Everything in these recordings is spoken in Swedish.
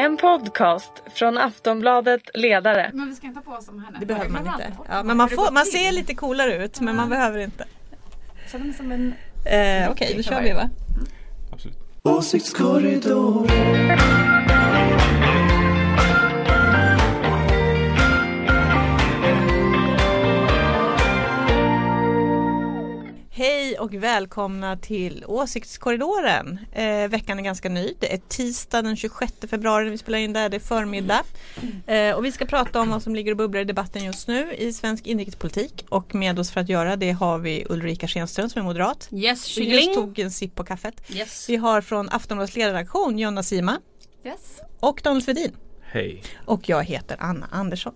En podcast från Aftonbladet Ledare. Men vi ska inte ha på oss som henne. Det behöver man inte. Ja, men man, får, man ser lite coolare ut men man behöver inte. Känner mig som en... Eh, Okej, då kör vi va? Absolut. Åsiktskorridor. Och välkomna till Åsiktskorridoren. Eh, veckan är ganska ny. Det är tisdag den 26 februari när vi spelar in det här. Det är förmiddag. Eh, och vi ska prata om vad som ligger och bubblar i debatten just nu i svensk inrikespolitik. Och med oss för att göra det har vi Ulrika Schenström som är moderat. Yes, Och just tjingeling. tog en sipp på kaffet. Yes. Vi har från Aftonbladets ledarredaktion Jonna Sima Yes. och Daniel Svedin. Hej. Och jag heter Anna Andersson.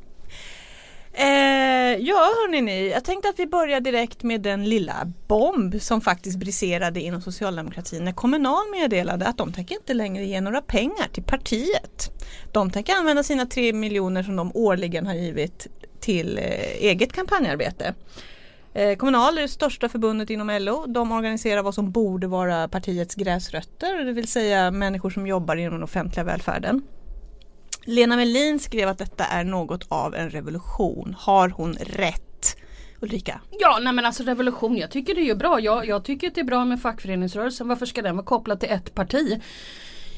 Eh, ja hörni ni, jag tänkte att vi börjar direkt med den lilla bomb som faktiskt briserade inom socialdemokratin när Kommunal meddelade att de tänker inte längre ge några pengar till partiet. De tänker använda sina tre miljoner som de årligen har givit till eh, eget kampanjarbete. Eh, Kommunal är det största förbundet inom LO. De organiserar vad som borde vara partiets gräsrötter, det vill säga människor som jobbar inom den offentliga välfärden. Lena Melin skrev att detta är något av en revolution. Har hon rätt? Ulrika? Ja, nej men alltså revolution, jag tycker det är ju bra. Jag, jag tycker att det är bra med fackföreningsrörelsen. Varför ska den vara kopplad till ett parti?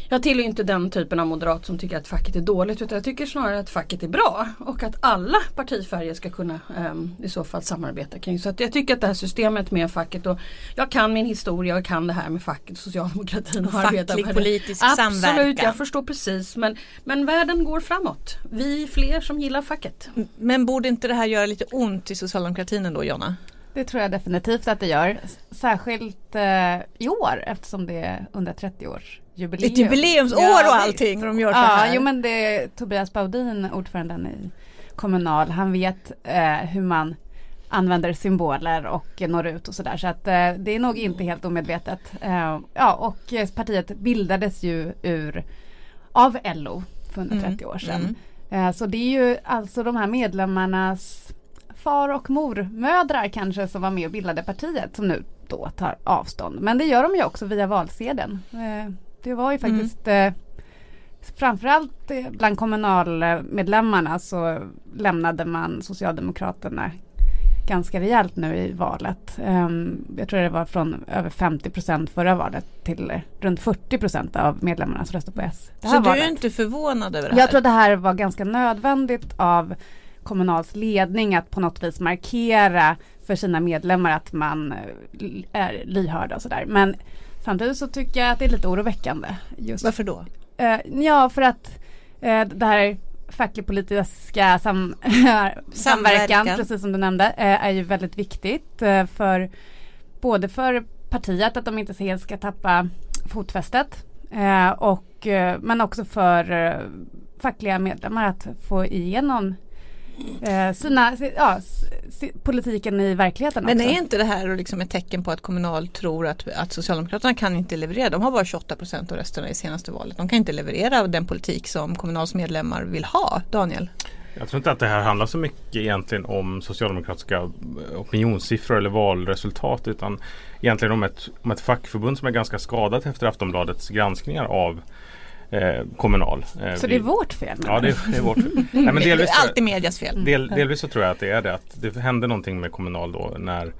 Jag tillhör inte den typen av moderat som tycker att facket är dåligt utan jag tycker snarare att facket är bra och att alla partifärger ska kunna ehm, i så fall samarbeta kring. Så att jag tycker att det här systemet med facket och jag kan min historia och kan det här med facket, socialdemokratin och arbetar Facklig politisk Absolut, samverkan. jag förstår precis men, men världen går framåt. Vi är fler som gillar facket. Men borde inte det här göra lite ont i socialdemokratin ändå Jonna? Det tror jag definitivt att det gör. Särskilt eh, i år eftersom det är 130 års jubileum. Ett jubileumsår Ja, och allting och de gör så Ja, här. jo men det är Tobias Baudin, ordföranden i Kommunal, han vet eh, hur man använder symboler och når ut och sådär. Så att eh, det är nog inte helt omedvetet. Eh, ja, och eh, partiet bildades ju ur av LO för 130 år sedan. Eh, så det är ju alltså de här medlemmarnas far och mormödrar kanske som var med och bildade partiet som nu då tar avstånd. Men det gör de ju också via valsedeln. Det var ju faktiskt eh, framförallt eh, bland kommunalmedlemmarna så lämnade man Socialdemokraterna ganska rejält nu i valet. Ehm, jag tror det var från över 50 procent förra valet till runt 40 procent av medlemmarna som röstade på S. Så du valet. är inte förvånad över det här? Jag tror det här var ganska nödvändigt av Kommunals ledning att på något vis markera för sina medlemmar att man eh, är lyhörda och sådär. Men samtidigt så tycker jag att det är lite oroväckande. Just. Varför då? Eh, ja, för att eh, det här facklig-politiska sam samverkan, Samverkan. precis som du nämnde, eh, är ju väldigt viktigt för både för partiet att de inte helt ska tappa fotfästet och, men också för fackliga medlemmar att få igenom eh, sina, si- ja, politiken i verkligheten Men också. är inte det här liksom ett tecken på att Kommunal tror att, att Socialdemokraterna kan inte leverera? De har bara 28 procent av rösterna i senaste valet. De kan inte leverera den politik som Kommunals medlemmar vill ha. Daniel? Jag tror inte att det här handlar så mycket egentligen om socialdemokratiska opinionssiffror eller valresultat utan egentligen om ett, om ett fackförbund som är ganska skadat efter Aftonbladets granskningar av eh, Kommunal. Eh, Så vi- det är vårt fel? Ja det är, det är vårt fel. Nej, men delvis, Alltid medias fel. Del, delvis så tror jag att det är det att det hände någonting med Kommunal då när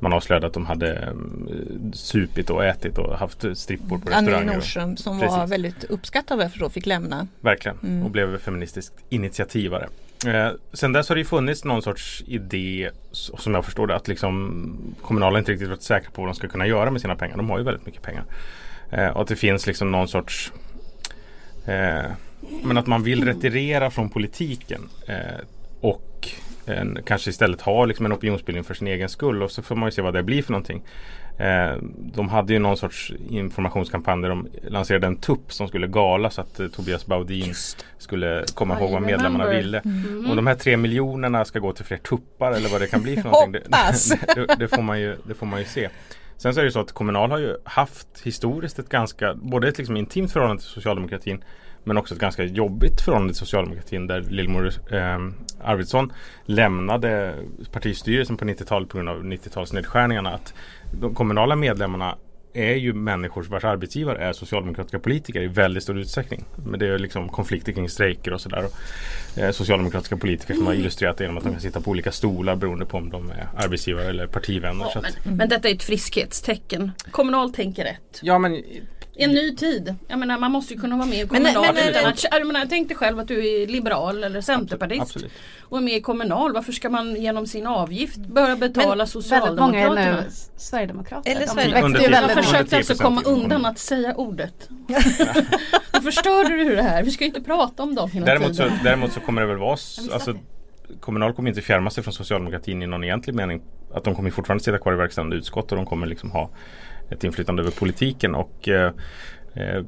man avslöjade att de hade mm, supit och ätit och haft strippor på restauranger. Nordström som var Precis. väldigt uppskattad jag förstår fick lämna. Verkligen. Mm. Och blev feministisk initiativare. Eh, sen dess har det ju funnits någon sorts idé som jag förstår det att liksom kommunala inte riktigt varit säkra på vad de ska kunna göra med sina pengar. De har ju väldigt mycket pengar. Eh, och att det finns liksom någon sorts eh, men att man vill retirera från politiken eh, och en, kanske istället ha liksom en opinionsbildning för sin egen skull och så får man ju se vad det blir för någonting. Eh, de hade ju någon sorts informationskampanj där de lanserade en tupp som skulle gala så att eh, Tobias Baudin skulle komma I ihåg vad medlemmarna remember. ville. Mm. Om de här tre miljonerna ska gå till fler tuppar eller vad det kan bli för någonting. Det, det, det, får man ju, det får man ju se. Sen så är det så att Kommunal har ju haft historiskt ett ganska, både ett liksom intimt förhållande till socialdemokratin men också ett ganska jobbigt förhållande till socialdemokratin där Lillemor eh, Arvidsson lämnade partistyrelsen på 90-talet på grund av 90-talsnedskärningarna. Att de kommunala medlemmarna är ju människor vars arbetsgivare är socialdemokratiska politiker i väldigt stor utsträckning. Men det är liksom konflikter kring strejker och sådär. Eh, socialdemokratiska politiker som har illustrerat det genom att de kan sitta på olika stolar beroende på om de är arbetsgivare eller partivänner. Ja, så att, men, men detta är ett friskhetstecken. Kommunal tänker rätt. ja men en ny tid. Jag menar man måste ju kunna vara med i Men- kommunal men- utan att, jag menar, tänk dig själv att du är liberal eller centerpartist. absolut. Och är med i kommunal. Varför ska man genom sin avgift börja betala Väldigt många är Socialdemokraterna? nu Sverigedemokrater. Eller De Sverigedemokrater. Jag försökte alltså 10% komma undan att säga ordet. Då förstörde du det här. Vi ska inte prata om dem hela Däremot så, tiden. däremot så kommer det väl vara alltså, Kommunal kommer inte fjärma sig från socialdemokratin i någon egentlig mening. Att de kommer fortfarande sitta kvar i verkställande utskott och de kommer liksom ha ett inflytande över politiken och eh, eh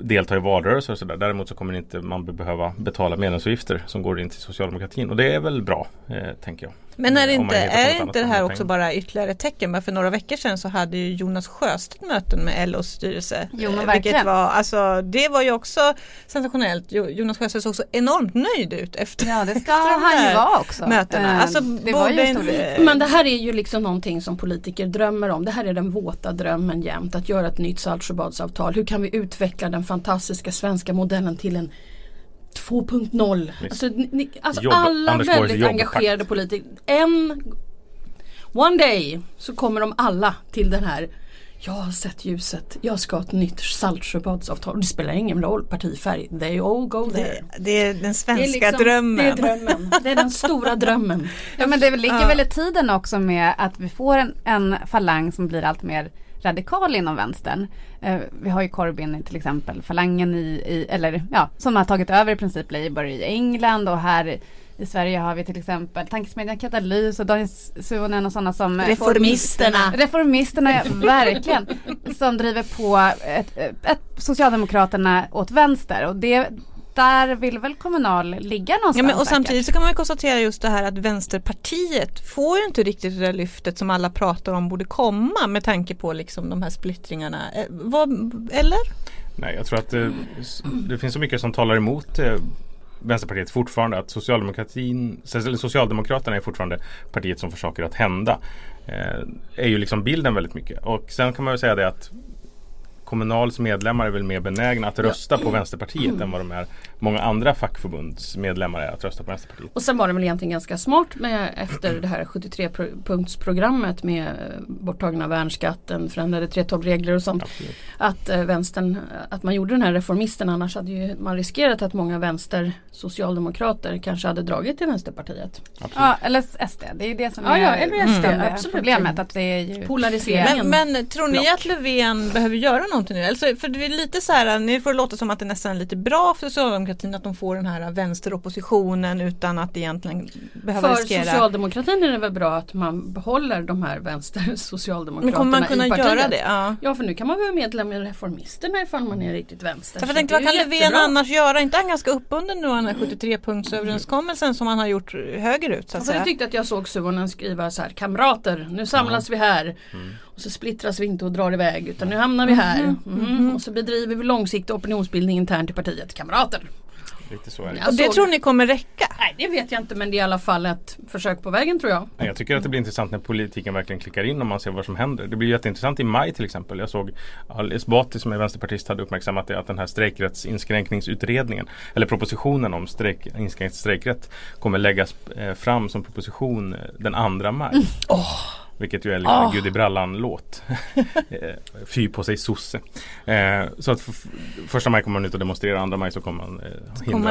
delta i valrörelser och sådär. Däremot så kommer inte man behöva betala medlemsavgifter som går in till socialdemokratin och det är väl bra, eh, tänker jag. Men är inte, är inte det här också bara ytterligare ett tecken? Bara för några veckor sedan så hade ju Jonas Sjöstedt möten med LOs styrelse. Jo, men Eh, verkligen. Vilket var, alltså, det var ju också sensationellt. Jo- Jonas Sjöstedt såg så enormt nöjd ut efter Ja det ska han ju här vara också. mötena. Eh, Alltså, det var ju en Men det här är ju liksom någonting som politiker drömmer om. Det här är den våta drömmen jämt. Att göra ett nytt Saltsjöbadsavtal. Hur kan vi utveckla den fantastiska svenska modellen till en 2.0. Alltså, ni, alltså Jobb- alla Anders Borgs väldigt jobbpakt. engagerade politiker. En One day så kommer de alla till den här Jag har sett ljuset. Jag ska ha ett nytt Saltsjöbadsavtal. Det spelar ingen roll partifärg. They all go there. det, det är den Det är svenska liksom- drömmen. Det är drömmen. Det är den stora drömmen. Ja men det ligger Ja. väl i tiden också med att vi får en, en falang som blir allt mer radikal inom vänstern. Eh, vi har ju Corbyn till exempel, falangen i, i, eller ja, som har tagit över i princip Labour i England och här i Sverige har vi till exempel tankesmedjan Katalys och Daniel Suhonen och sådana som Reformisterna. Reformisterna, ja, verkligen. Som driver på ett, ett Socialdemokraterna åt vänster och det där vill väl Kommunal ligga någonstans Ja, men, och samtidigt så kan man ju konstatera just det här att Vänsterpartiet får ju inte riktigt det där lyftet som alla pratar om borde komma med tanke på liksom de här splittringarna. Eh, vad, eller? Nej, jag tror att det, det finns så mycket som talar emot eh, Vänsterpartiet fortfarande. Att socialdemokratin, Socialdemokraterna är fortfarande partiet som får saker att hända. Eh, är ju liksom bilden väldigt mycket. Och sen kan man väl säga det att Kommunals medlemmar är väl mer benägna att rösta på Vänsterpartiet än vad de är många andra fackförbunds medlemmar är att rösta på Vänsterpartiet. Och sen var det väl egentligen ganska smart med efter det här 73-punktsprogrammet med eh, borttagna värnskatten, förändrade 3.12-regler och sånt. Absolut. Att eh, vänstern, att man gjorde den här reformisten annars hade ju man riskerat att många vänster socialdemokrater kanske hade dragit till Vänsterpartiet. Absolut. Ja, eller SD. Det är ju det som Ja, är ja, eller SD, mm. absolut. problemet. Att det är ju Polariseringen. Men, men tror ni att Löfven behöver göra någonting nu? Alltså, för det är lite så här, ni får det låta som att det nästan är lite bra för socialdemokratin att de får den här vänsteroppositionen utan att egentligen behöva För riskera. socialdemokratin är det väl bra att man behåller de här vänster Men socialdemokraterna kommer man kunna i partiet. göra det? Ja. Ja för nu kan man vara medlem i Reformisterna ifall man är riktigt vänster. Jag tänkte, det vad är kan Löfven annars göra? inte han ganska uppbunden nu av den här 73-punktsöverenskommelsen som han har gjort högerut så att För jag tyckte att jag såg Suhonen skriva så här Kamrater, nu samlas vi här. Och så splittras vi inte och drar iväg utan nu hamnar vi här. Mhm. Och så bedriver vi långsiktig opinionsbildning internt i partiet. Kamrater. Lite så är det. Och det tror ni kommer räcka? Nej det vet jag inte men det är i alla fall ett försök på vägen tror jag. Jag tycker att det blir intressant när politiken verkligen klickar in och man ser vad som händer. Det blir jätteintressant i maj till exempel. Jag såg Ali Esbati som är vänsterpartist hade uppmärksammat det att den här strejkrättsinskränkningsutredningen eller propositionen om strejk, inskränkt strejkrätt kommer läggas eh, fram som proposition eh, den 2 maj. Vilket ju är liksom en Gud i brallan-låt. Eh, Fy på sig sosse. Eh, så att första maj kommer man ut och demonstrera, andra maj så kommer man eh, hindra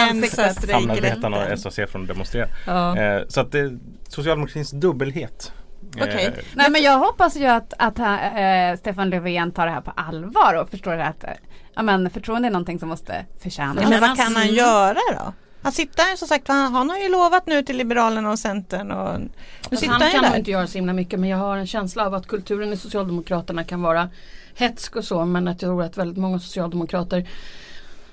ansiktet. hamnarbetarna och? SAC från att demonstrera. Ja. Eh, så att det, socialdemokratins dubbelhet. Eh, Okej. Nej men jag hoppas ju att, att eh, Stefan Löfven tar det här på allvar och förstår att eh, ja, men förtroende är någonting som måste förtjänas. Ja, men vad kan han göra då? Han sitter som sagt, han, han har ju lovat nu till Liberalerna och Centern och nu Alltså, sitter han han kan nog inte göra så himla mycket men jag har en känsla av att kulturen i Socialdemokraterna kan vara hetsk och så men att jag tror att väldigt många socialdemokrater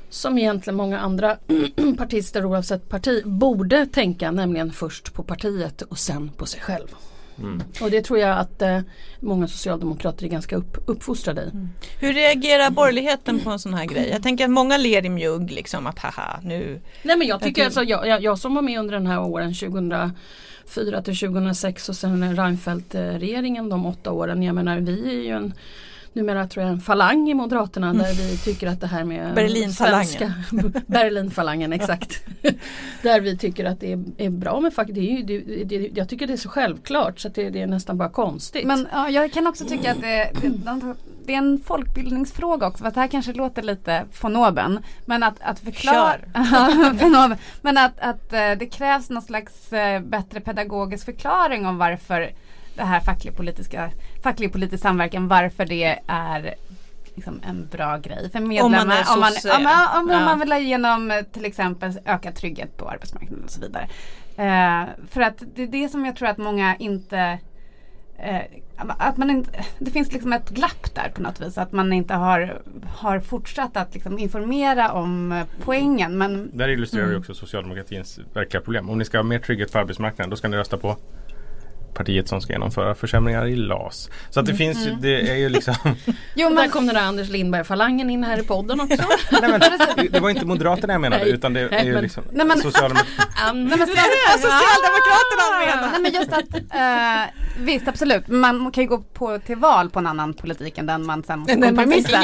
som egentligen många andra partister oavsett parti borde tänka nämligen först på partiet och sen på sig själv. Mm. Och det tror jag att eh, många socialdemokrater är ganska upp, uppfostrade i. Hur reagerar borgerligheten på en sån här grej? Jag tänker att många ler i mjugg liksom att haha nu. Nej men jag tycker alltså, jag, jag, jag som var med under den här åren 2004 till 2006 och sen Reinfeldt-regeringen de åtta åren. Jag menar vi är ju en numera tror jag en falang i Moderaterna där vi tycker att det här med Berlinfalangen. Berlinfalangen exakt. där vi tycker att det är, är bra med fack. Det är ju, det, det, jag tycker det är så självklart så att det, det är nästan bara konstigt. Men ja, jag kan också tycka att det, det, de- det är en folkbildningsfråga också. För att det här kanske låter lite von oben. Men att, att förklara... Men att, att eh, det krävs någon slags eh, bättre pedagogisk förklaring om varför det här facklig-politiska facklig politisk samverkan, varför det är liksom en bra grej för medlemmar. Om man är om man, om man, om Ja. man vill ha igenom till exempel ökad trygghet på arbetsmarknaden och så vidare. Eh, för att det är det som jag tror att många inte eh, att man inte, det finns liksom ett glapp där på något vis. Att man inte har, har fortsatt att liksom informera om eh, poängen. Men Där illustrerar Mm. ju också socialdemokratins verkliga problem. Om ni ska ha mer trygghet på arbetsmarknaden då ska ni rösta på partiet som ska genomföra försämringar i LAS. Så att det finns ju, det är ju liksom jo, men där kom den där Anders Lindberg-falangen in här i podden också. Nej, men, det var inte Moderaterna jag menade Nej. utan det är Nej, ju men- liksom Nej, men- Socialdemokraterna. Nej, men Socialdemokraterna menar. Nej men just att, eh, visst absolut, man kan ju gå på, till val på en annan politik än den man sen måste Den kompromissa.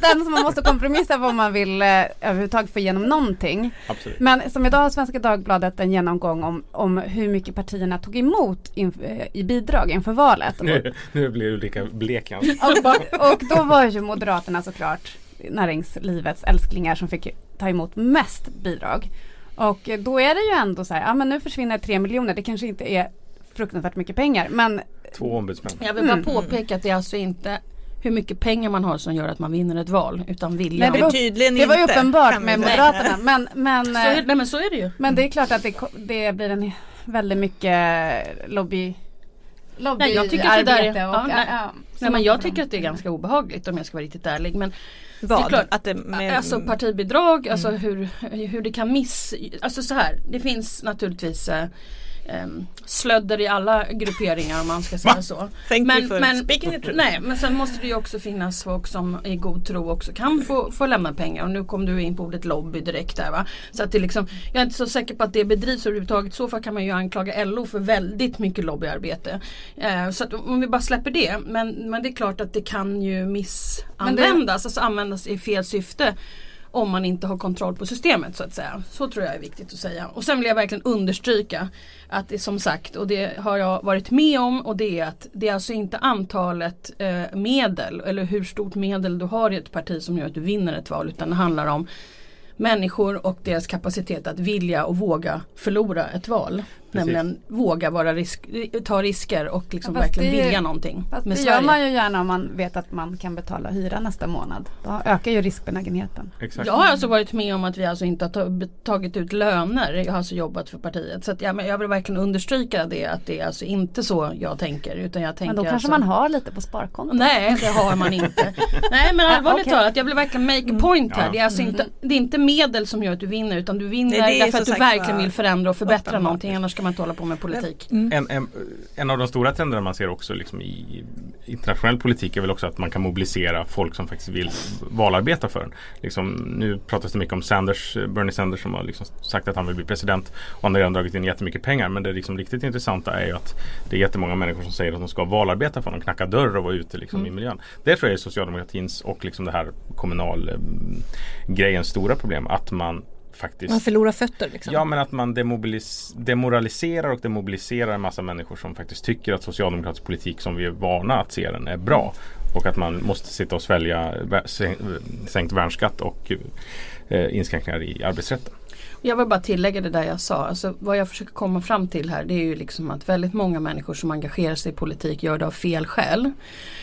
den som man måste kompromissa på om man vill eh, överhuvudtaget få igenom någonting. Absolut. Men som idag har Svenska Dagbladet en genomgång om, om hur mycket partierna tog emot inf- eh, i bidrag inför valet. Nu, nu blir Ulrika blek i ansiktet. Och, och då var ju Moderaterna såklart näringslivets älsklingar som fick ta emot mest bidrag. Och då är det ju ändå så här, ja men nu försvinner tre miljoner, det kanske inte är fruktansvärt mycket pengar men Två ombudsmän. Jag vill bara Mm. påpeka att det är alltså inte hur mycket pengar man har som gör att man vinner ett val utan viljan. Nej, det var- Tydligen det var ju inte, uppenbart med. Moderaterna. Men, men, så, är, eh, nej men så är det ju. men det är klart att det, det blir en väldigt mycket lobby Nej, jag tycker att det är- ja, nej. ja, Nej, men jag tycker att det är ganska obehagligt om jag ska vara riktigt ärlig. Men Vad? Det är klart. Att det med, Alltså partibidrag, alltså hur, hur det kan miss... Alltså så här, det finns naturligtvis eh, em, slödder i alla grupperingar om man ska säga Va? så. Thank Men, men, nej, men sen måste det ju också finnas folk som i god tro också kan få, få lämna pengar. Och nu kom du in på ordet lobby direkt där va. Så att det liksom, jag är inte så säker på att det bedrivs överhuvudtaget. I så fall kan man ju anklaga LO för väldigt mycket lobbyarbete. Eh, så att om vi bara släpper det. Men, men det är klart att det kan ju missanvändas, alltså användas i fel syfte om man inte har kontroll på systemet så att säga. Så tror jag är viktigt att säga. Och sen vill jag verkligen understryka att det som sagt, och det har jag varit med om, och det är att det är alltså inte antalet eh, medel eller hur stort medel du har i ett parti som gör att du vinner ett val utan det handlar om människor och deras kapacitet att vilja och våga förlora ett val. Nämligen våga vara risk, ta risker och liksom Ja, verkligen det- vilja någonting Fast med det Sverige. gör man ju gärna om man vet att man kan betala hyra nästa månad. Då ökar ju riskbenägenheten. Exakt. Jag har alltså varit med om att vi alltså inte har ta- tagit ut löner. Jag har alltså jobbat för partiet. Så att ja, men jag vill verkligen understryka det att det är alltså inte så jag tänker. Utan jag tänker Men då kanske alltså, man har lite på sparkonto. Nej det har man inte. Nej men allvarligt okej. talat jag vill verkligen make a point här. Det, är alltså inte, det är inte medel som gör att du vinner utan du vinner Nej, därför att du verkligen vill förändra och förbättra någonting. Annars ska man inte hålla på med politik. En, en, en av de stora trenderna man ser också liksom i internationell politik är väl också att man kan mobilisera folk som faktiskt vill valarbeta för en. Liksom, nu pratas det mycket om Sanders, Bernie Sanders som har liksom sagt att han vill bli president och han har redan dragit in jättemycket pengar. Men det liksom riktigt intressanta är ju att det är jättemånga människor som säger att de ska valarbeta för honom, knacka dörr och vara ute liksom i miljön. Det tror jag är socialdemokratins och liksom det här kommunal eh, stora problem. Att man faktiskt Man förlorar fötter liksom. Ja men att man demoraliserar och demobiliserar en massa människor som faktiskt tycker att socialdemokratisk politik som vi är vana att se den är bra. Och att man måste sitta och svälja vä- sän- sänkt värnskatt och eh, inskränkningar i arbetsrätten. Jag vill bara tillägga det där jag sa. Alltså, vad jag försöker komma fram till här det är ju liksom att väldigt många människor som engagerar sig i politik gör det av fel skäl.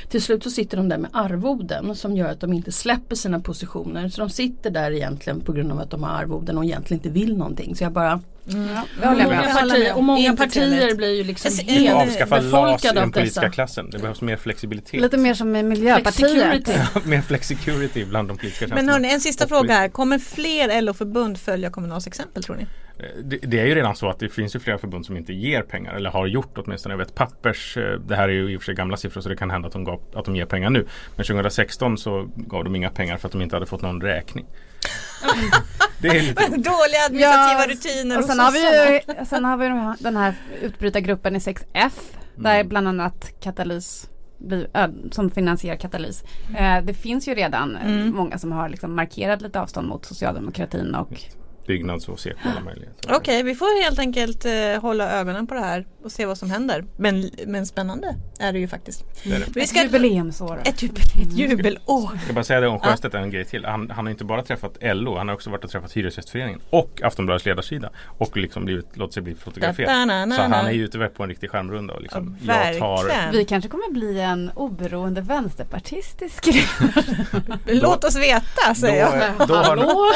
Till slut så sitter de där med arvoden som gör att de inte släpper sina positioner. Så de sitter där egentligen på grund av att de har arvoden och egentligen inte vill någonting. Så jag bara Ja, jag med Många partier, och många partier blir ju liksom Alltså, helt Avskaffa LAS i befolkade den av politiska dessa. klassen. Det behövs mer flexibilitet. Lite mer som i Miljöpartiet. Flexicurity. mer flexicurity bland de politiska Men tjänstemännen. hörni, en sista Och fråga här. Kommer fler LO-förbund följa Kommunals exempel tror ni? Det, det är ju redan så att det finns ju flera förbund som inte ger pengar eller har gjort åtminstone. Jag vet Pappers, eh, det här är ju i och för sig gamla siffror så det kan hända att de, gav, att de ger pengar nu. Men 2016 så gav de inga pengar för att de inte hade fått någon räkning. det är lite Dåliga administrativa Ja, rutiner Och och sen har vi ju sen har vi den här utbrytargruppen i 6F där bland annat Katalys blir- äh, som finansierar Katalys. Eh, det finns ju redan Mm. många som har liksom markerat lite avstånd mot socialdemokratin och byggnads och SEK och alla möjligheter. Okej, vi får helt enkelt eh, hålla ögonen på det här och se vad som händer. Men, men spännande är det ju faktiskt. Det det. Vi ett ska jubileumsår. ett, jubel, ett jubelår. Jag ska bara säga det om Sjöstedt en grej till. Han, han har inte bara träffat LO, han har också varit och träffat Hyresgästföreningen och Aftonbladets ledarsida. Och liksom blivit, låtit sig bli fotograferad. Da-da-na-na. Så han är ju ute på en riktig skärmrunda och liksom, Ja, jag tar. Vi kanske kommer bli en oberoende vänsterpartistisk. Låt oss veta säger jag. då, då Hallå?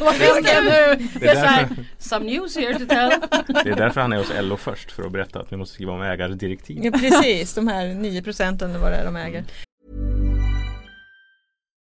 Vad händer nu? det, är så här, därför, some news here to tell. det är därför han är hos LO först för att berätta att vi måste skriva om ägardirektiv. Ja, precis, de här 9 procenten eller vad det är de äger.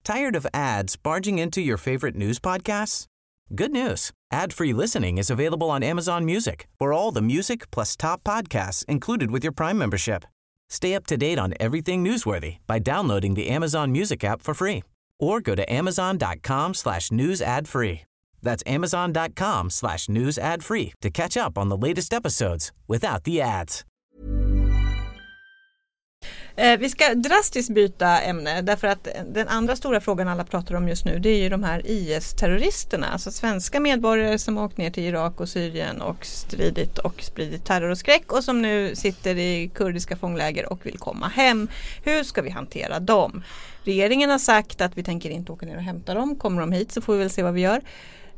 Tired of ads barging into your favorite news podcasts? Good news. Ad-free listening is available on Amazon Music for all the music plus top podcasts included with your Prime membership. Stay up to date on everything newsworthy by downloading the Amazon Music app for free or go to amazon.com slash news ad free. That's amazon.com slash news ad free to catch up on the latest episodes without the ads. Eh, vi ska drastiskt byta ämne därför att den andra stora frågan alla pratar om just nu det är ju de här IS-terroristerna. Alltså svenska medborgare som åkt ner till Irak och Syrien och stridit och spridit terror och skräck och som nu sitter i kurdiska fångläger och vill komma hem. Hur ska vi hantera dem? Regeringen har sagt att vi tänker inte åka ner och hämta dem. Kommer de hit så får vi väl se vad vi gör.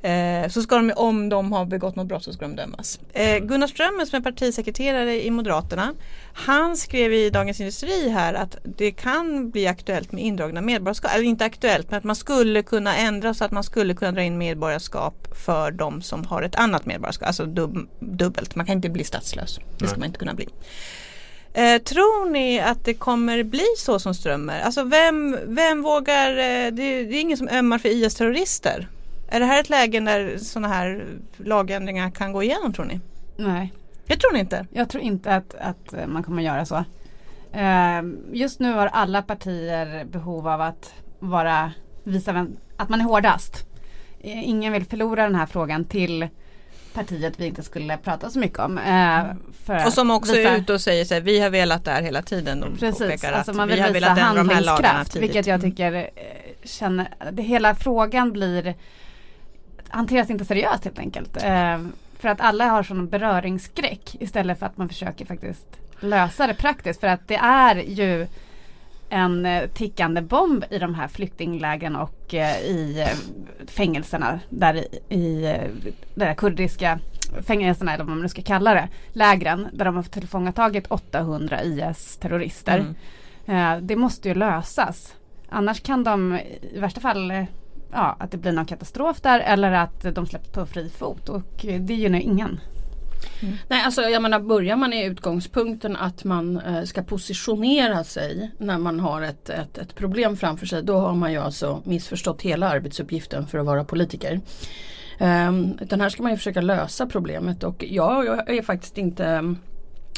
Eh, så ska de, om de har begått något brott så ska de dömas. Eh, Gunnar Strömmer som är partisekreterare i Moderaterna han skrev i Dagens Industri här att det kan bli aktuellt med indragna medborgarskap. Eller inte aktuellt men att man skulle kunna ändra så att man skulle kunna dra in medborgarskap för de som har ett annat medborgarskap. Alltså dub, dubbelt. Man kan inte bli statslös. Det ska man inte kunna bli. Eh, tror ni att det kommer bli så som Strömmer? Alltså vem, vem vågar, eh, det, det är ingen som ömmar för IS-terrorister. Är det här ett läge där sådana här lagändringar kan gå igenom tror ni? Nej. Det tror ni inte? Jag tror inte att, att eh, man kommer göra så. Eh, Just nu har alla partier behov av att vara, visa vem, att man är hårdast. Eh, Ingen vill förlora den här frågan till partiet vi inte skulle prata så mycket om. Och som också visa- är ute och säger här, vi har velat det här hela tiden. De Precis, alltså man vi vill har visa handlingskraft. Vilket jag Mm. tycker känner, det hela frågan blir hanteras inte seriöst helt enkelt. Eh, för att alla har sån beröringsskräck istället för att man försöker faktiskt lösa det praktiskt. För att det är ju en eh, tickande bomb i de här flyktinglägren och eh, i eh, fängelserna där i, i de där kurdiska fängelserna eller vad man nu ska kalla det. Lägren där de har tillfångatagit 800 IS-terrorister. Mm. Eh, det måste ju lösas. Annars kan de i värsta fall ja, att det blir någon katastrof där eller att de släpps på fri fot och det gynnar ingen. Mm. Nej alltså jag menar börjar man i utgångspunkten att man eh, ska positionera sig när man har ett, ett, ett problem framför sig då har man ju alltså missförstått hela arbetsuppgiften för att vara politiker. Um, utan här ska man ju försöka lösa problemet och jag, jag är faktiskt inte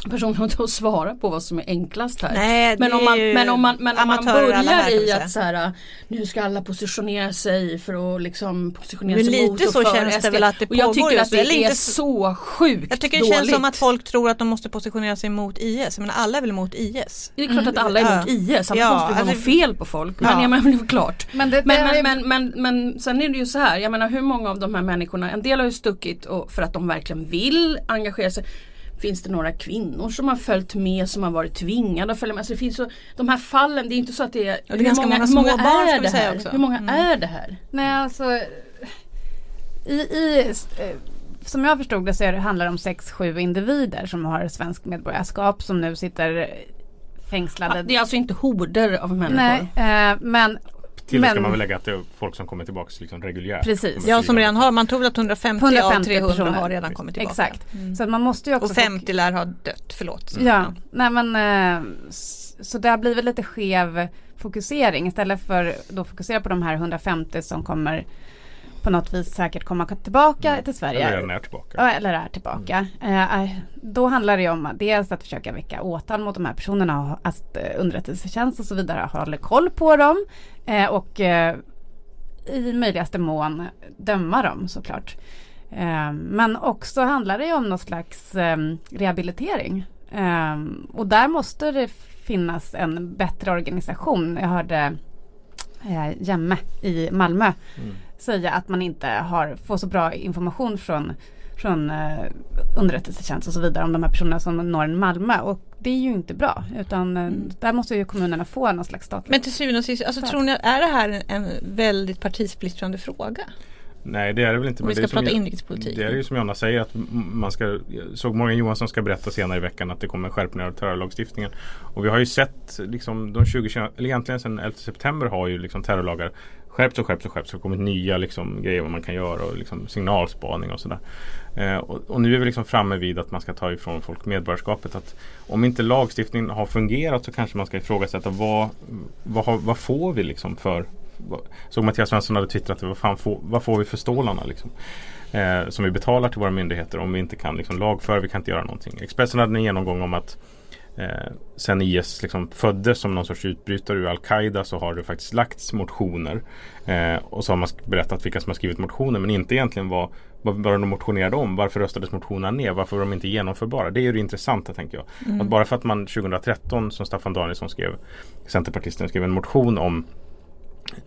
um, personen att svara på vad som är enklast här. Nej, det men, om man, men om man, men om man här, börjar i att så här, nu ska alla positionera sig för att liksom positionera Men sig lite mot och så för känns det SD. väl att det Och jag pågår tycker att det är inte så sjukt Jag tycker det dåligt. känns som att folk tror att de måste positionera sig mot IS. Men alla är väl mot IS? Det är klart att alla är mot Ja. IS, annars Ja, måste det vara alltså- fel på folk. Men Ja. jag menar, det är klart. Men, det, Men, det- men, men, men, men sen är det ju så här, jag menar hur många av de här människorna, en del har ju stuckit och, för att de verkligen vill engagera sig. Finns det några kvinnor som har följt med som har varit tvingade att följa med? Alltså det finns så, de här fallen, det är inte så att det är, det är ganska många hur många små barn, är ska vi det säga också. Hur många Mm. är det här? Nej alltså i, i, eh, Som jag förstod det så är det, handlar det om 6-7 individer som har svensk medborgarskap som nu sitter fängslade. Det är alltså inte horder av människor. Nej, eh, men Till det ska Men- man väl lägga att det är folk som kommer tillbaka liksom reguljärt. Precis. Ja som redan har, man tror att 150, 150 av 300 personer. har redan kommit tillbaka. Exakt. Mm. Så att man måste ju också Och 50 lär ha dött, förlåt. Ja, nej men eh, så det har blivit lite skev fokusering istället för då fokusera på de här 150 som kommer på något vis säkert komma tillbaka till Sverige. Eller är tillbaka. Eller är tillbaka. Eh, eh, då handlar det om dels att försöka väcka åtal mot de här personerna och att eh, underrättelsetjänst och så vidare håller koll på dem. Eh, och eh, i möjligaste mån döma dem såklart. Eh, men också handlar det om någon slags eh, rehabilitering. Eh, och där måste det finnas en bättre organisation. Jag hörde eh, Jemme i Malmö säga att man inte har, får så bra information från, från eh, underrättelsetjänst och så vidare om de här personerna som når en Malmö. Och det är ju inte bra utan eh, där måste ju kommunerna få någon slags statlig Men till syvende och sist, alltså, tror ni är det här en, väldigt partisplittrande fråga? Nej det är det väl inte. Om vi det är ska prata inrikespolitik. Det är ju som Jonna säger att man ska, såg Morgan Johansson ska berätta senare i veckan att det kommer en skärpning av terrorlagstiftningen. Och vi har ju sett liksom de 20, eller egentligen sedan 11 september har ju liksom terrorlagar skärpts och skärpts och skärpts. Det har kommit nya liksom grejer vad man kan göra och liksom signalspaning och sådär. Eh, och, och nu är vi liksom framme vid att man ska ta ifrån folk medborgarskapet. Att om inte lagstiftningen har fungerat så kanske man ska ifrågasätta vad, vad, har, vad får vi liksom för Såg Mattias Svensson hade twittrat vad, fan får, vad får vi för stålarna liksom? Eh, som vi betalar till våra myndigheter om vi inte kan liksom, lagföra, vi kan inte göra någonting. Expressen hade en genomgång om att eh, sen IS liksom föddes som någon sorts utbrytare ur Al-Qaida så har det faktiskt lagts motioner. Eh, och så har man berättat vilka som har skrivit motioner men inte egentligen vad, vad, vad de motionerade om. Varför röstades motionerna ner? Varför var de inte genomförbara? Det är ju det intressanta tänker jag. Att bara för att man 2013 som Staffan Danielsson skrev, Centerpartisten skrev en motion om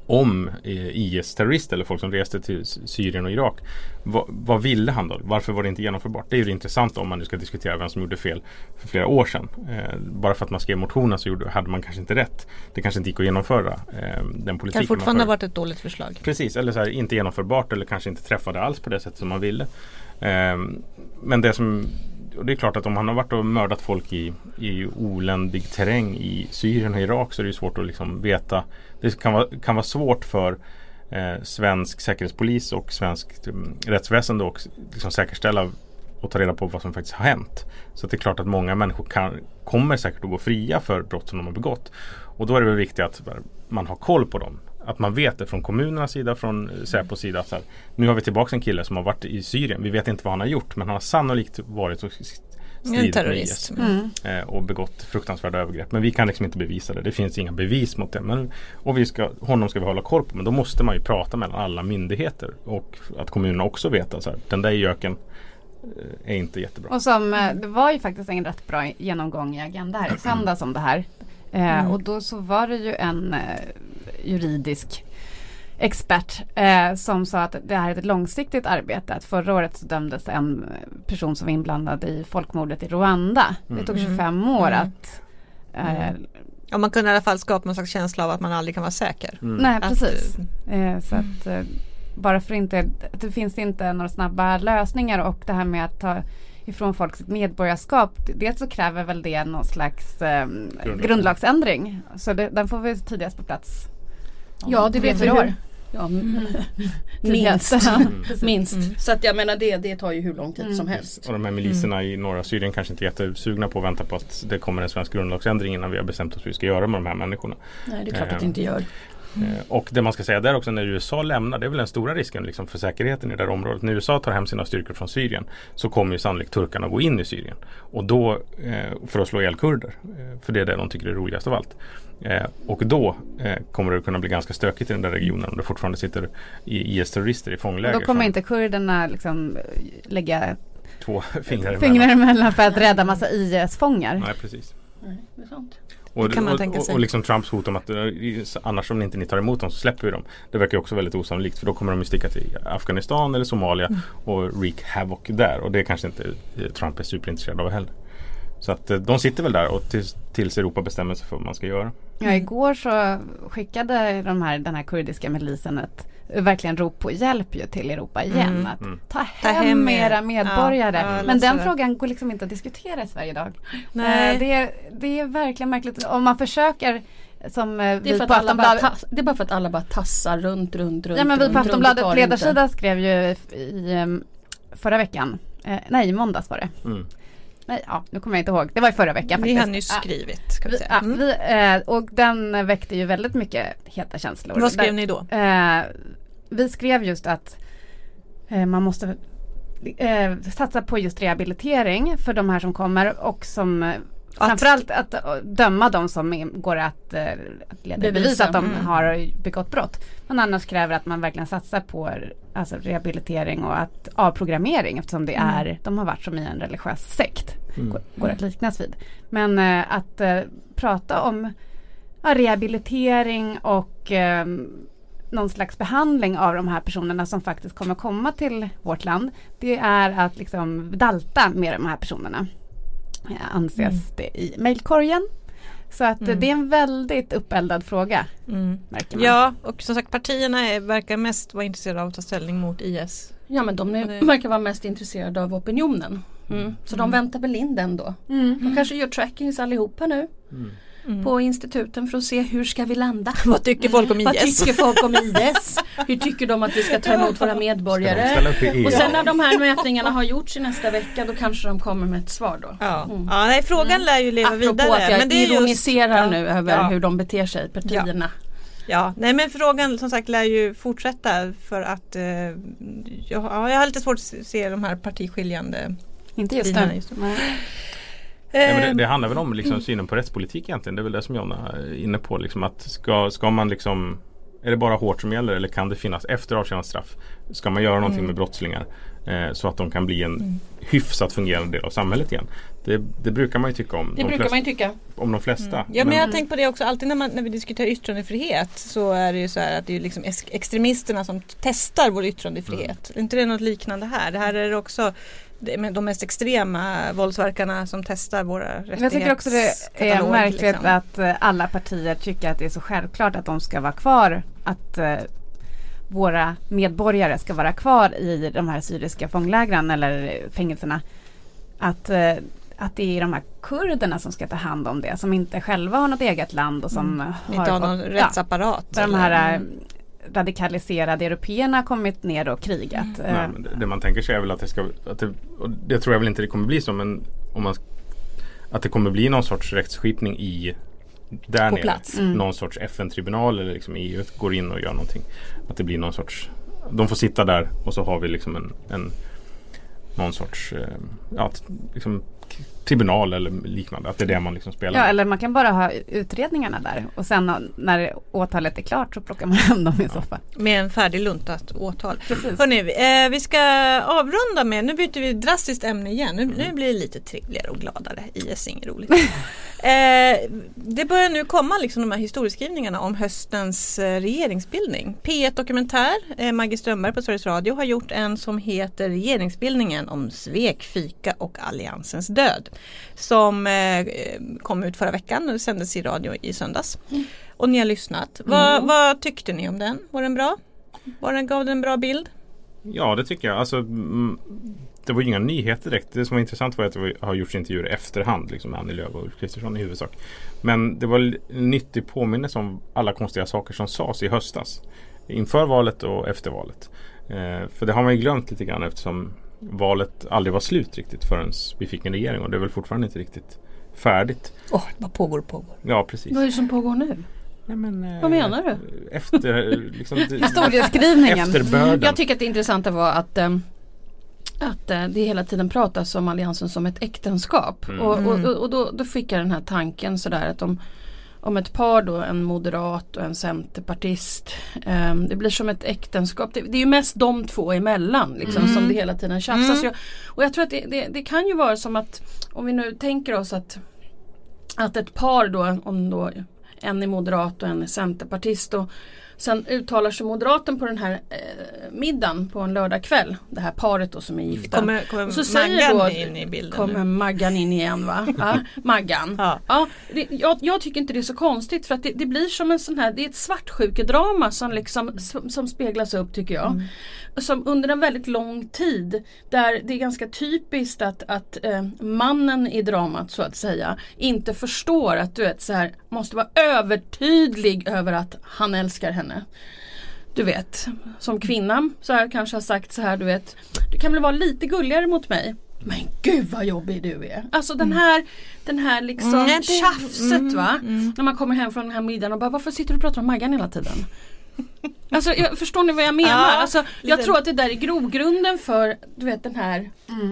om eh, IS-terrorister eller folk som reste till Syrien och Irak. Va, vad ville han då? Varför var det inte genomförbart? Det är ju det intressanta om man nu ska diskutera vem som gjorde fel för flera år sedan. Eh, bara för att man skrev motionen så gjorde, hade man kanske inte rätt. Det kanske inte gick att genomföra eh, den Kan politiken. fortfarande man ha för. varit ett dåligt förslag. Precis, eller så här, inte genomförbart eller kanske inte träffade alls på det sätt som man ville. Ehm, men det som och det är klart att om han har varit och mördat folk i, i oländig terräng i Syrien och Irak så är det ju svårt att liksom veta. Det kan vara, kan vara svårt för eh, svensk säkerhetspolis och svenskt um, rättsväsende att liksom säkerställa och ta reda på vad som faktiskt har hänt. Så att det är klart att många människor kan, kommer säkert att gå fria för brott som de har begått. Och då är det väl viktigt att eh, man har koll på dem. Att man vet det från kommunernas sida, från Säpos sida. Att så här, nu har vi tillbaka en kille som har varit i Syrien. Vi vet inte vad han har gjort men han har sannolikt varit och stridit med terrorist. IS. Mm. Eh, och begått fruktansvärda övergrepp. Men vi kan liksom inte bevisa det. Det finns inga bevis mot det. Men, och vi ska, honom ska vi hålla koll på. Men då måste man ju prata mellan alla myndigheter. Och att kommunerna också vet att så här, den där göken eh, är inte jättebra. Och som, eh, det var ju faktiskt en rätt bra genomgång i Agenda här i söndags om det här. Eh, Och då så var det ju en juridisk expert eh, som sa att det här är ett långsiktigt arbete. Att förra året så dömdes en eh, person som var inblandad i folkmordet i Rwanda. Det tog 25 år Mm. att eh, Ja, man kunde i alla fall skapa någon slags känsla av att man aldrig kan vara säker. Nej Att, precis. Eh, så att eh, bara för inte, det finns inte några snabba lösningar och det här med att ta ifrån folk sitt medborgarskap. Dels så kräver väl det någon slags eh, grundlagsändring. Så det, den får vi tidigast på plats. Ja det vet vi hur. Ja, m- Tidigast. minst. minst. Mm. Så att jag menar det, det tar ju hur lång tid Mm. som helst. Och de här miliserna i norra Syrien kanske inte är jättesugna på att vänta på att det kommer en svensk grundlagsändring innan vi har bestämt oss vad vi ska göra med de här människorna. Nej det är klart att Ehm. det inte gör. Eh, Och det man ska säga där också när USA lämnar, det är väl den stora risken liksom för säkerheten i det här området. När USA tar hem sina styrkor från Syrien så kommer ju sannolikt turkarna gå in i Syrien. Och då, eh, för att slå ihjäl kurder. Eh, för det är det de tycker är roligast av allt. Och då kommer det kunna bli ganska stökigt i den där regionen om det fortfarande sitter i IS-terrorister i fångläger. Då kommer inte kurderna liksom lägga Två fingrar fingrar emellan. emellan för att rädda massa IS-fångar. Nej, precis. Nej, det är sant. Och, Det kan man och, tänka och, sig. och liksom Trumps hot om att eh, annars om inte ni tar emot dem så släpper vi dem. Det verkar också väldigt osannolikt för då kommer de ju sticka till Afghanistan eller Somalia Mm. och wreak havoc där. Och det kanske inte eh, Trump är superintresserad av heller. Så att eh, de sitter väl där och tills, tills Europa bestämmer sig för vad man ska göra. Ja, igår så skickade de här, den här kurdiska milisen ett verkligen rop på hjälp ju till Europa igen. Mm. Att Mm. ta hem, Ta hem er. era medborgare. Ja, ja, Men den det. frågan går liksom inte att diskutera i Sverige idag. Nej. Eh, Det, är, det är verkligen märkligt. Om man försöker som eh, Det är, vi för att alla bara tass, det är bara för att alla bara tassar runt, runt, runt. Ja men vi på Aftonbladets ledarsida inte. skrev ju i um, förra veckan, eh, nej i måndags var det. Mm. Nej, ja, nu kommer jag inte ihåg, det var i förra veckan Ni har nyss Ja, skrivit. Ska vi ja, Mm. vi, eh, och den väckte ju väldigt mycket heta känslor. Vad skrev Där- ni då? Eh, vi skrev just att eh, man måste eh, satsa på just rehabilitering för de här som kommer och som eh, Att- framförallt att eh, döma de som är, går att, eh, att leda Bevisa, bevis att de mm. har begått brott. Men annars kräver att man verkligen satsar på alltså, rehabilitering och att avprogrammering eftersom det är, de har varit som i en religiös sekt. Går, går att liknas vid. Men eh, att eh, prata om ja, rehabilitering och någon slags behandling av de här personerna som faktiskt kommer komma till vårt land. Det är att liksom dalta med de här personerna. eh, Anses det i mejlkorgen. Så att eh, det är en väldigt uppeldad fråga. Mm. Märker man. Ja, och som sagt partierna är, verkar mest vara intresserade av att ta ställning mot IS. Ja men de är, verkar vara mest intresserade av opinionen. Mm. Så de väntar väl in den då. Mm. De kanske gör trackings allihopa nu. På instituten för att se hur ska vi landa. Vad tycker folk om Vad IS? tycker folk om IS? Hur tycker de att vi ska ta emot våra medborgare? Och sen när de här mätningarna har gjorts i nästa vecka då kanske de kommer med ett svar då. Ja, Mm. ja nej, frågan lär ju leva Apropå vidare. att jag men det är just- ironiserar ja, nu över ja, hur de beter sig, partierna. Ja, nej men frågan som sagt lär ju fortsätta för att eh, jag, ja, jag har lite svårt att se de här partiskiljande. Inte just nu. Nej. Men det, det handlar väl om liksom synen på rättspolitik egentligen. Det är väl det som Jonna är inne på. Liksom att ska, ska man liksom Är det bara hårt som gäller eller kan det finnas efter avtjänat straff? Ska man göra någonting Mm. med brottslingar eh, så att de kan bli en hyfsat fungerande del av samhället igen? Det, det brukar man ju tycka om. Det de brukar flesta, man ju tycka. Om de flesta. Ja men Men- jag har tänkt på det också, alltid när, man, när vi diskuterar yttrandefrihet så är det ju så här att det är liksom ex- extremisterna som testar vår yttrandefrihet. Mm. Är inte det något liknande här? Det här är det också de mest extrema våldsverkarna som testar våra rättighetskataloger. Jag tycker också det är märkligt liksom. att eh, alla partier tycker att det är så självklart att de ska vara kvar. Att eh, våra medborgare ska vara kvar i de här syriska fånglägren eller fängelserna. Att, eh, att det är de här kurderna som ska ta hand om det. Som inte själva har något eget land och som har Inte har någon fått- rättsapparat. där de här Mm. Radikaliserade européerna har kommit ner och krigat. Nej, Eh, men det, det man tänker sig är väl att det ska att det, och det tror jag väl inte det kommer bli så men om man att det kommer bli någon sorts rättsskipning i där På nere. plats. Mm. Någon sorts FN-tribunal eller liksom EU går in och gör någonting. Att det blir någon sorts De får sitta där och så har vi liksom en, en någon sorts eh, ja, liksom, tribunal eller liknande. Att det är det man liksom spelar Ja med. eller man kan bara ha utredningarna där och sen när åtalet är klart så plockar man hem dem i så fall. Med en färdigluntat åtal. Precis. Hörrni, eh, vi ska avrunda med, nu byter vi drastiskt ämne igen. Nu, nu blir det lite trevligare och gladare. IS är inget roligt. eh, det börjar nu komma liksom de här historieskrivningarna om höstens eh, regeringsbildning. P1 Dokumentär, eh, Maggie Strömberg på Sveriges Radio har gjort en som heter Regeringsbildningen om svek, fika och alliansens död. Som eh, kom ut förra veckan och sändes i radio i söndags. Och ni har lyssnat. Vad, vad tyckte ni om den? Var den bra? Var den, gav den en bra bild? Ja det tycker jag. Alltså, mm, det var ju inga nyheter direkt. Det som var intressant var att det har gjorts intervjuer i efterhand liksom, med Annie Lööf och Ulf Kristersson i huvudsak. Men det var en nyttig påminnelse om alla konstiga saker som sades i höstas. Inför valet och efter valet. Eh, för det har man ju glömt lite grann eftersom valet aldrig var slut riktigt förrän vi fick en regering och det är väl fortfarande inte riktigt färdigt. Åh, vad pågår och pågår. Ja precis. Vad är det som pågår nu? Nej, men, eh, Vad menar du? Efter liksom, Historieskrivningen. Efterbörden. Jag tycker att det intressanta var att ehm, att eh, det hela tiden pratas om alliansen som ett äktenskap. Mm. Och, och, och, och då, då fick jag den här tanken sådär att om, om ett par då, en moderat och en centerpartist. ehm, det blir som ett äktenskap. Det, det är ju mest de två emellan liksom, Mm. som det hela tiden tjafsas. Mm. Jag, och jag tror att det, det, det kan ju vara som att om vi nu tänker oss att att ett par då, om då en är moderat och en är centerpartist och Sen uttalar sig moderaten på den här eh, middagen på en lördagkväll. Det här paret då som är gifta. Kommer, kommer Och så säger Maggan in i bilden Kommer nu? Maggan in igen va? Ja, Maggan. Ja. Ja, det, jag, jag tycker inte det är så konstigt för att det, det blir som en sån här, det är ett svartsjukedrama som liksom som, som speglas upp tycker jag. Mm. Som under en väldigt lång tid där det är ganska typiskt att, att eh, mannen i dramat så att säga inte förstår att du vet så här måste vara övertydlig över att han älskar henne. Du vet, som kvinna så här kanske har sagt så här du vet Du kan väl vara lite gulligare mot mig Men gud vad jobbig du är. Alltså den här Den här liksom Mm, det- tjafset mm, va. mm. När man kommer hem från den här middagen och bara varför sitter du och pratar om Maggan hela tiden? Alltså jag, förstår ni vad jag menar? Ja, alltså, jag lite. tror att det där är grogrunden för du vet den här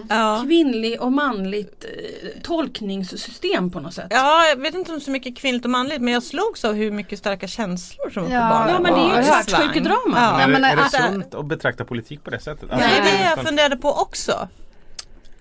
Ja. kvinnlig och manligt eh, tolkningssystem på något sätt. Ja, jag vet inte om så mycket kvinnligt och manligt men jag slogs av hur mycket starka känslor som var Ja, på barnen. Ja, men det är ju ett svartsjukedrama. Ja. Nej, Men men är, det att- sunt att betrakta politik på det sättet? Alltså, Det är det jag funderade på också.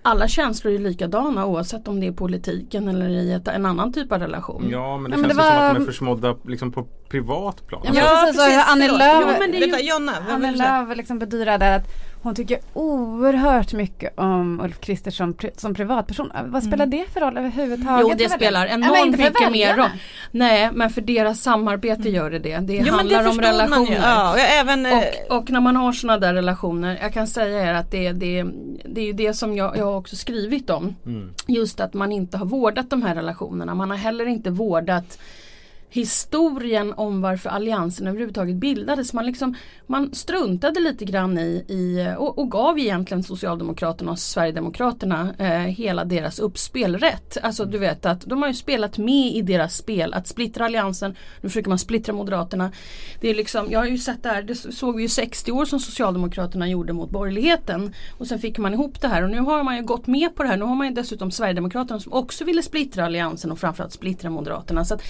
Alla känslor är likadana oavsett om det är politiken eller i ett, en annan typ av relation. Ja men det Ja, men känns det ju som var- att de är försmådda liksom på privat plan. Ja, men precis, Annie. Lööf- Jo, men det är ju- Vänta, Jonna, Annie? Lööf liksom bedyrade att hon tycker oerhört mycket om Ulf Kristersson pri- som privatperson. Vad spelar det för roll överhuvudtaget? Jo det spelar Ja, enormt mycket mer roll. Nej men för deras samarbete gör det det. Det Jo, handlar det om relationer. Ja, och även, eh, Och, och när man har sådana där relationer, jag kan säga er att det, det, det är ju det som jag, jag har också skrivit om. Mm. Just att man inte har vårdat de här relationerna. Man har heller inte vårdat historien om varför alliansen överhuvudtaget bildades. Man, liksom, man struntade lite grann i, i och, och gav egentligen Socialdemokraterna och Sverigedemokraterna eh, hela deras uppspel rätt. Alltså du vet att de har ju spelat med i deras spel att splittra alliansen. Nu försöker man splittra Moderaterna. Det är liksom, jag har ju sett det här, det såg vi ju 60 år som Socialdemokraterna gjorde mot borgerligheten. Och sen fick man ihop det här och nu har man ju gått med på det här. Nu har man ju dessutom Sverigedemokraterna som också ville splittra alliansen och framförallt splittra Moderaterna. Så att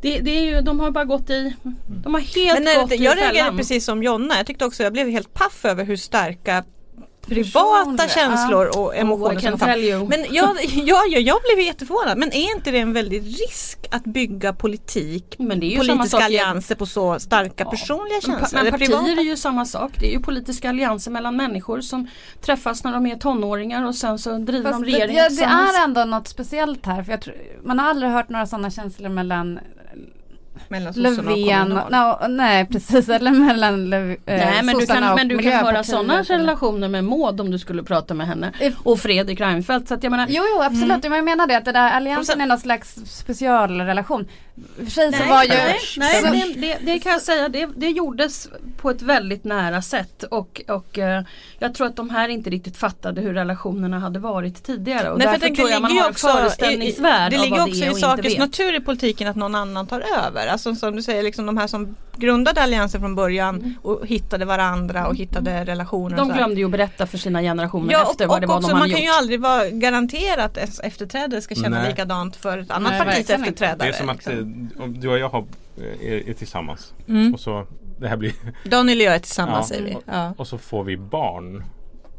det, det är ju, de har bara gått i, de har helt men nej, gått i jag reagerade precis som Jonna. Jag tyckte också jag blev helt paff över hur starka privata känslor och Oh, emotioner you. Men jag, jag, jag, jag blev jätteförvånad. Men är inte det en väldig risk att bygga politik, Men det är ju samma politiska allianser på så starka Ja. personliga känslor? Men partier privata? är ju samma sak. Det är ju politiska allianser mellan människor som träffas när de är tonåringar och sen så driver Fast de det, regeringen ja, det är ändå något speciellt här. För jag tror, man har aldrig hört några sådana känslor mellan Mellan sossarna och Löfven, Kommunal. no, nej precis, eller mellan Löv, eh, Nej men du kan, och men du kan höra sådana eller- relationer med Maud om du skulle prata med henne. Och Fredrik Reinfeldt. Så att jag menar, Jo, jo absolut, men jag menar det att det där alliansen är någon slags specialrelation. För sig så Nej, var ju... nej, nej så- det, det, kan jag säga. Det, det gjordes på ett väldigt nära sätt. Och, och eh, jag tror att de här inte riktigt fattade hur relationerna hade varit tidigare. Och Nej, för jag därför tänkte, tror jag det man ligger har ju en också, i, det ligger också det i sakens natur i politiken att någon annan tar över. Alltså som du säger, liksom de här som grundade alliansen från början och hittade varandra och hittade relationer. och De så glömde ju att berätta för sina generationer Ja, efter och, vad det var också, de man hade kan gjort. ju aldrig vara garanterad att ens efterträdare ska känna Nej. likadant för ett annat Nej, partis efterträdare. Det är som att liksom. Du och jag har, eh, är, är tillsammans Mm. och så det här blir Daniel och jag är tillsammans Ja. säger vi. Och, Ja. och så får vi barn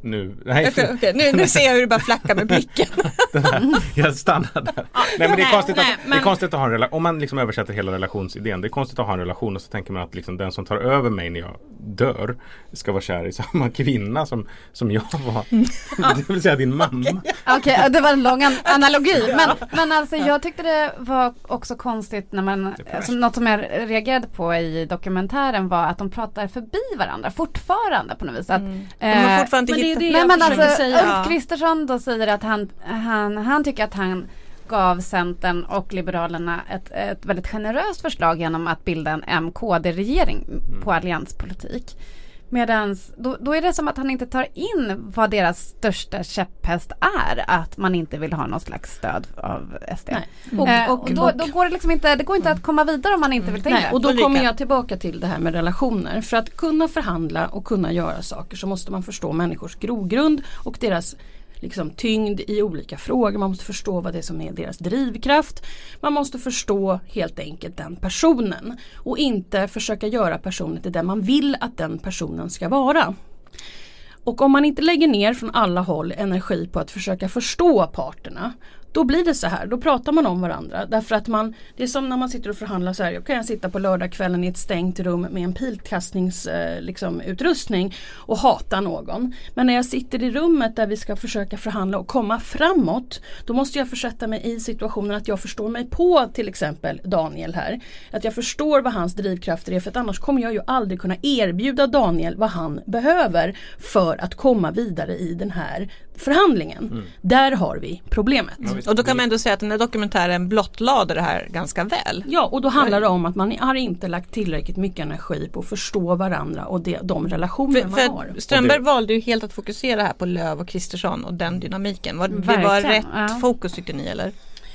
nu. Nej, okej, nu, nu ser jag hur du bara flackar med blicken. här, jag stannar där. Nej men det är konstigt, nej, att, det men- är konstigt att ha en relation. Om man liksom översätter hela relationsidén. Det är konstigt att ha en relation och så tänker man att liksom den som tar över mig när jag dör ska vara kär i samma kvinna som, som jag var. Det vill säga din mamma. Okej, det var en lång an- analogi. Men, men alltså jag tyckte det var också konstigt när man, alltså, något som jag reagerade på i dokumentären var att de pratar förbi varandra fortfarande på något vis. Att, De har eh, fortfarande men det är inte det Nej jag men alltså säga. Ulf Kristersson då säger att han, han, han tycker att han gav Centern och Liberalerna ett, ett väldigt generöst förslag genom att bilda en MKD-regering på allianspolitik. Medans då, då är det som att han inte tar in vad deras största käpphäst är. Att man inte vill ha någon slags stöd av SD. Nej. Och, Och- eh, och- och, då, då går det liksom inte, det går inte att komma vidare om man inte vill ta in Nej, det. och då Ulrika. kommer jag tillbaka till det här med relationer. För att kunna förhandla och kunna göra saker så måste man förstå människors grogrund och deras liksom, tyngd i olika frågor. Man måste förstå vad det är som är deras drivkraft. Man måste förstå helt enkelt den personen och inte försöka göra personen till den man vill att den personen ska vara. Och om man inte lägger ner från alla håll energi på att försöka förstå parterna då blir det så här, då pratar man om varandra. Därför att man, det är som när man sitter och förhandlar så här. Jag kan sitta på lördagskvällen i ett stängt rum med en pilkastningsutrustning eh, liksom, utrustning och hata någon. Men när jag sitter i rummet där vi ska försöka förhandla och komma framåt. Då måste jag försätta mig i situationen att jag förstår mig på till exempel Daniel här. Att jag förstår vad hans drivkrafter är för att annars kommer jag ju aldrig kunna erbjuda Daniel vad han behöver för att komma vidare i den här förhandlingen. Där har vi problemet. Och då kan man ändå säga att den här dokumentären blottlade det här ganska väl. Ja och då handlar det om att man har inte lagt tillräckligt mycket energi på att förstå varandra och det, de relationer För, man för har. Strömberg valde ju helt att fokusera här på Löv och Kristersson och den dynamiken. Var, det var rätt ja. fokus tyckte ni eller?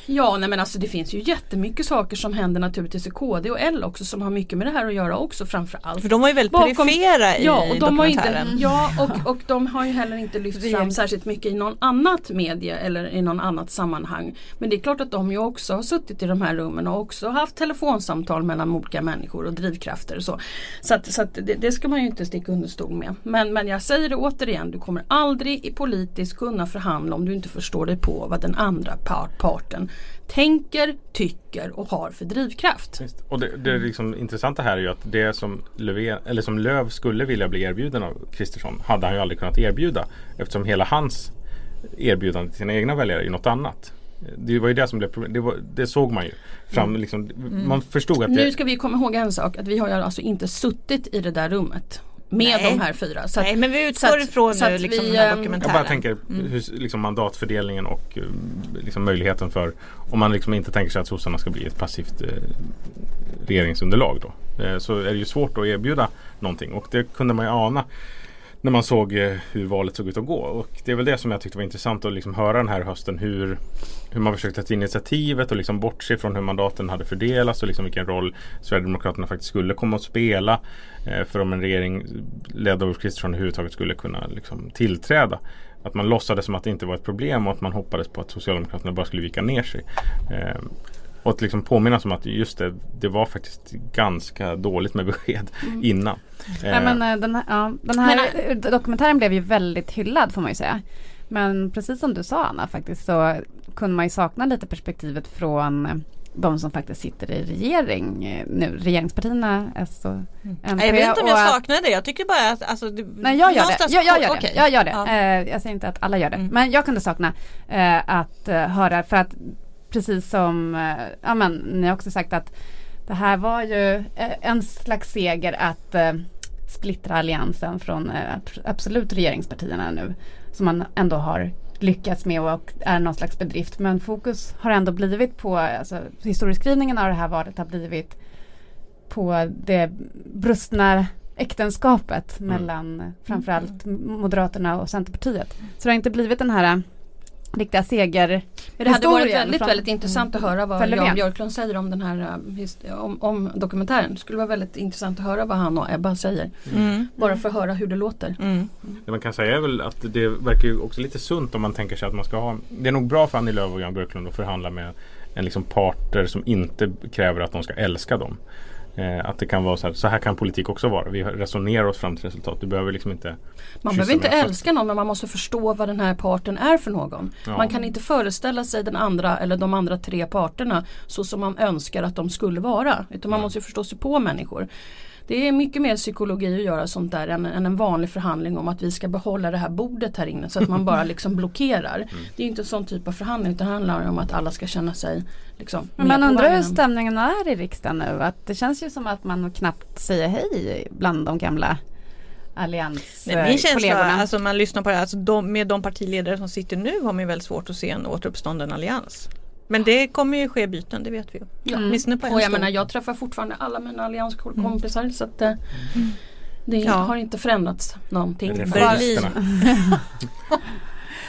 Ja nej men alltså det finns ju jättemycket saker som händer naturligtvis i KD och L också som har mycket med det här att göra också framförallt. För de var ju väldigt Bakom- perifera i Ja och de har inte, dokumentären. ja och, och de har ju heller inte lyft fram särskilt mycket i någon annat medie eller i någon annat sammanhang. Men det är klart att de ju också har suttit i de här rummen och också haft telefonsamtal mellan olika människor och drivkrafter och så. Så, att, så att det, det ska man ju inte sticka under stol med. Men, men jag säger det återigen, du kommer aldrig i politiskt kunna förhandla om du inte förstår dig på vad den andra part, parten tänker, tycker och har för drivkraft. Visst. Och det, det liksom intressanta här är ju att det som, Löfven, eller som Löv skulle vilja bli erbjuden av Kristersson hade han ju aldrig kunnat erbjuda. Eftersom hela hans erbjudande till sina egna väljare är något annat. Det var ju det som blev problem. Det, var, det såg man ju. Fram, liksom, Man förstod att det, Nu ska vi komma ihåg en sak att vi har ju alltså inte suttit i det där rummet med Nej. de här fyra. Så att- Nej men vi utgår att- ifrån så nu att liksom vi, den här ehm, dokumentären. Jag bara tänker hur, liksom mandatfördelningen och eh, liksom möjligheten för om man liksom inte tänker sig att sossarna ska bli ett passivt eh, regeringsunderlag då. Eh, så är det ju svårt att erbjuda någonting och det kunde man ju ana när man såg eh, hur valet såg ut att gå. Och det är väl det som jag tyckte var intressant att liksom höra den här hösten hur, hur man försökte ta initiativet och liksom bortse från hur mandaten hade fördelats och liksom vilken roll Sverigedemokraterna faktiskt skulle komma att spela. Eh, för om en regering ledd av Ulf Kristersson överhuvudtaget skulle kunna liksom tillträda. Att man låtsades som att det inte var ett problem och att man hoppades på att Socialdemokraterna bara skulle vika ner sig. Eh, Eh, och att liksom påminnas om att just det, det var faktiskt ganska dåligt med besked innan. Ja, Eh, men, eh, den här, ja, den här eh, dokumentären blev ju väldigt hyllad får man ju säga. Men precis som du sa Anna faktiskt så kunde man ju sakna lite perspektivet från eh, de som faktiskt sitter i regering eh, nu, regeringspartierna S och MP. Nej, jag vet inte om jag saknar det. Jag tycker bara att alltså, det, Nej jag gör det, jag, jag gör det. Jag, gör det. Ja. Eh, jag säger inte att alla gör det. Mm. Men jag kunde sakna eh, att eh, höra för att precis som eh, ja, men, ni har också sagt att det här var ju eh, en slags seger att eh, splittra alliansen från eh, ab- absolut regeringspartierna nu. Som man ändå har lyckats med och är någon slags bedrift. Men fokus har ändå blivit på, alltså historieskrivningen av det här valet har blivit på det brustna äktenskapet Mm. mellan eh, framförallt Moderaterna och Centerpartiet. Så det har inte blivit den här riktiga seger Men det hade varit väldigt, från- väldigt intressant att höra vad. Jan Björklund säger om den här eh, om, om dokumentären. Det skulle vara väldigt intressant att höra vad han och Ebba säger. Mm. Bara för att höra hur det låter. Mm. Det man kan säga är väl att det verkar ju också lite sunt om man tänker sig att man ska ha Det är nog bra för Annie Lööf och Jan Björklund att förhandla med en liksom parter som inte kräver att de ska älska dem. Eh, att det kan vara så här, så här kan politik också vara. Vi resonerar oss fram till resultat. Du behöver liksom inte Man behöver inte älska någon men man måste förstå vad den här parten är för någon. Ja. Man kan inte föreställa sig den andra eller de andra tre parterna så som man önskar att de skulle vara. Utan man måste förstå sig på människor. Det är mycket mer psykologi att göra sånt där än, än en vanlig förhandling om att vi ska behålla det här bordet här inne så att man bara liksom blockerar. Mm. Det är inte en sån typ av förhandling utan det handlar om att alla ska känna sig liksom Men man undrar hur stämningen är i riksdagen nu. Att det känns ju som att man knappt säger hej bland de gamla Nej, Min allianskollegorna. känsla, alltså man lyssnar på det här, alltså de, med de partiledare som sitter nu har man ju väldigt svårt att se en återuppstånden allians. Men det kommer ju ske byten, det vet vi ju. Ja. Åtminstone på Och jag menar jag träffar fortfarande alla mina allianskompisar så att eh, det Ja. har inte förändrats någonting.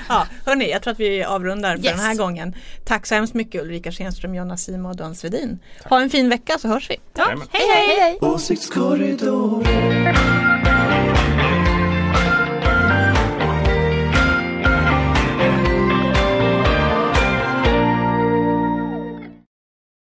Ja, hörni, jag tror att vi avrundar för Yes. den här gången. Tack så hemskt mycket Ulrika Schenström, Jonna Sima och Dan Svedin. Ha en fin vecka så hörs vi. Jajamän. hej hej! Åsiktskorridoren